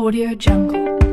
Audio Jungle.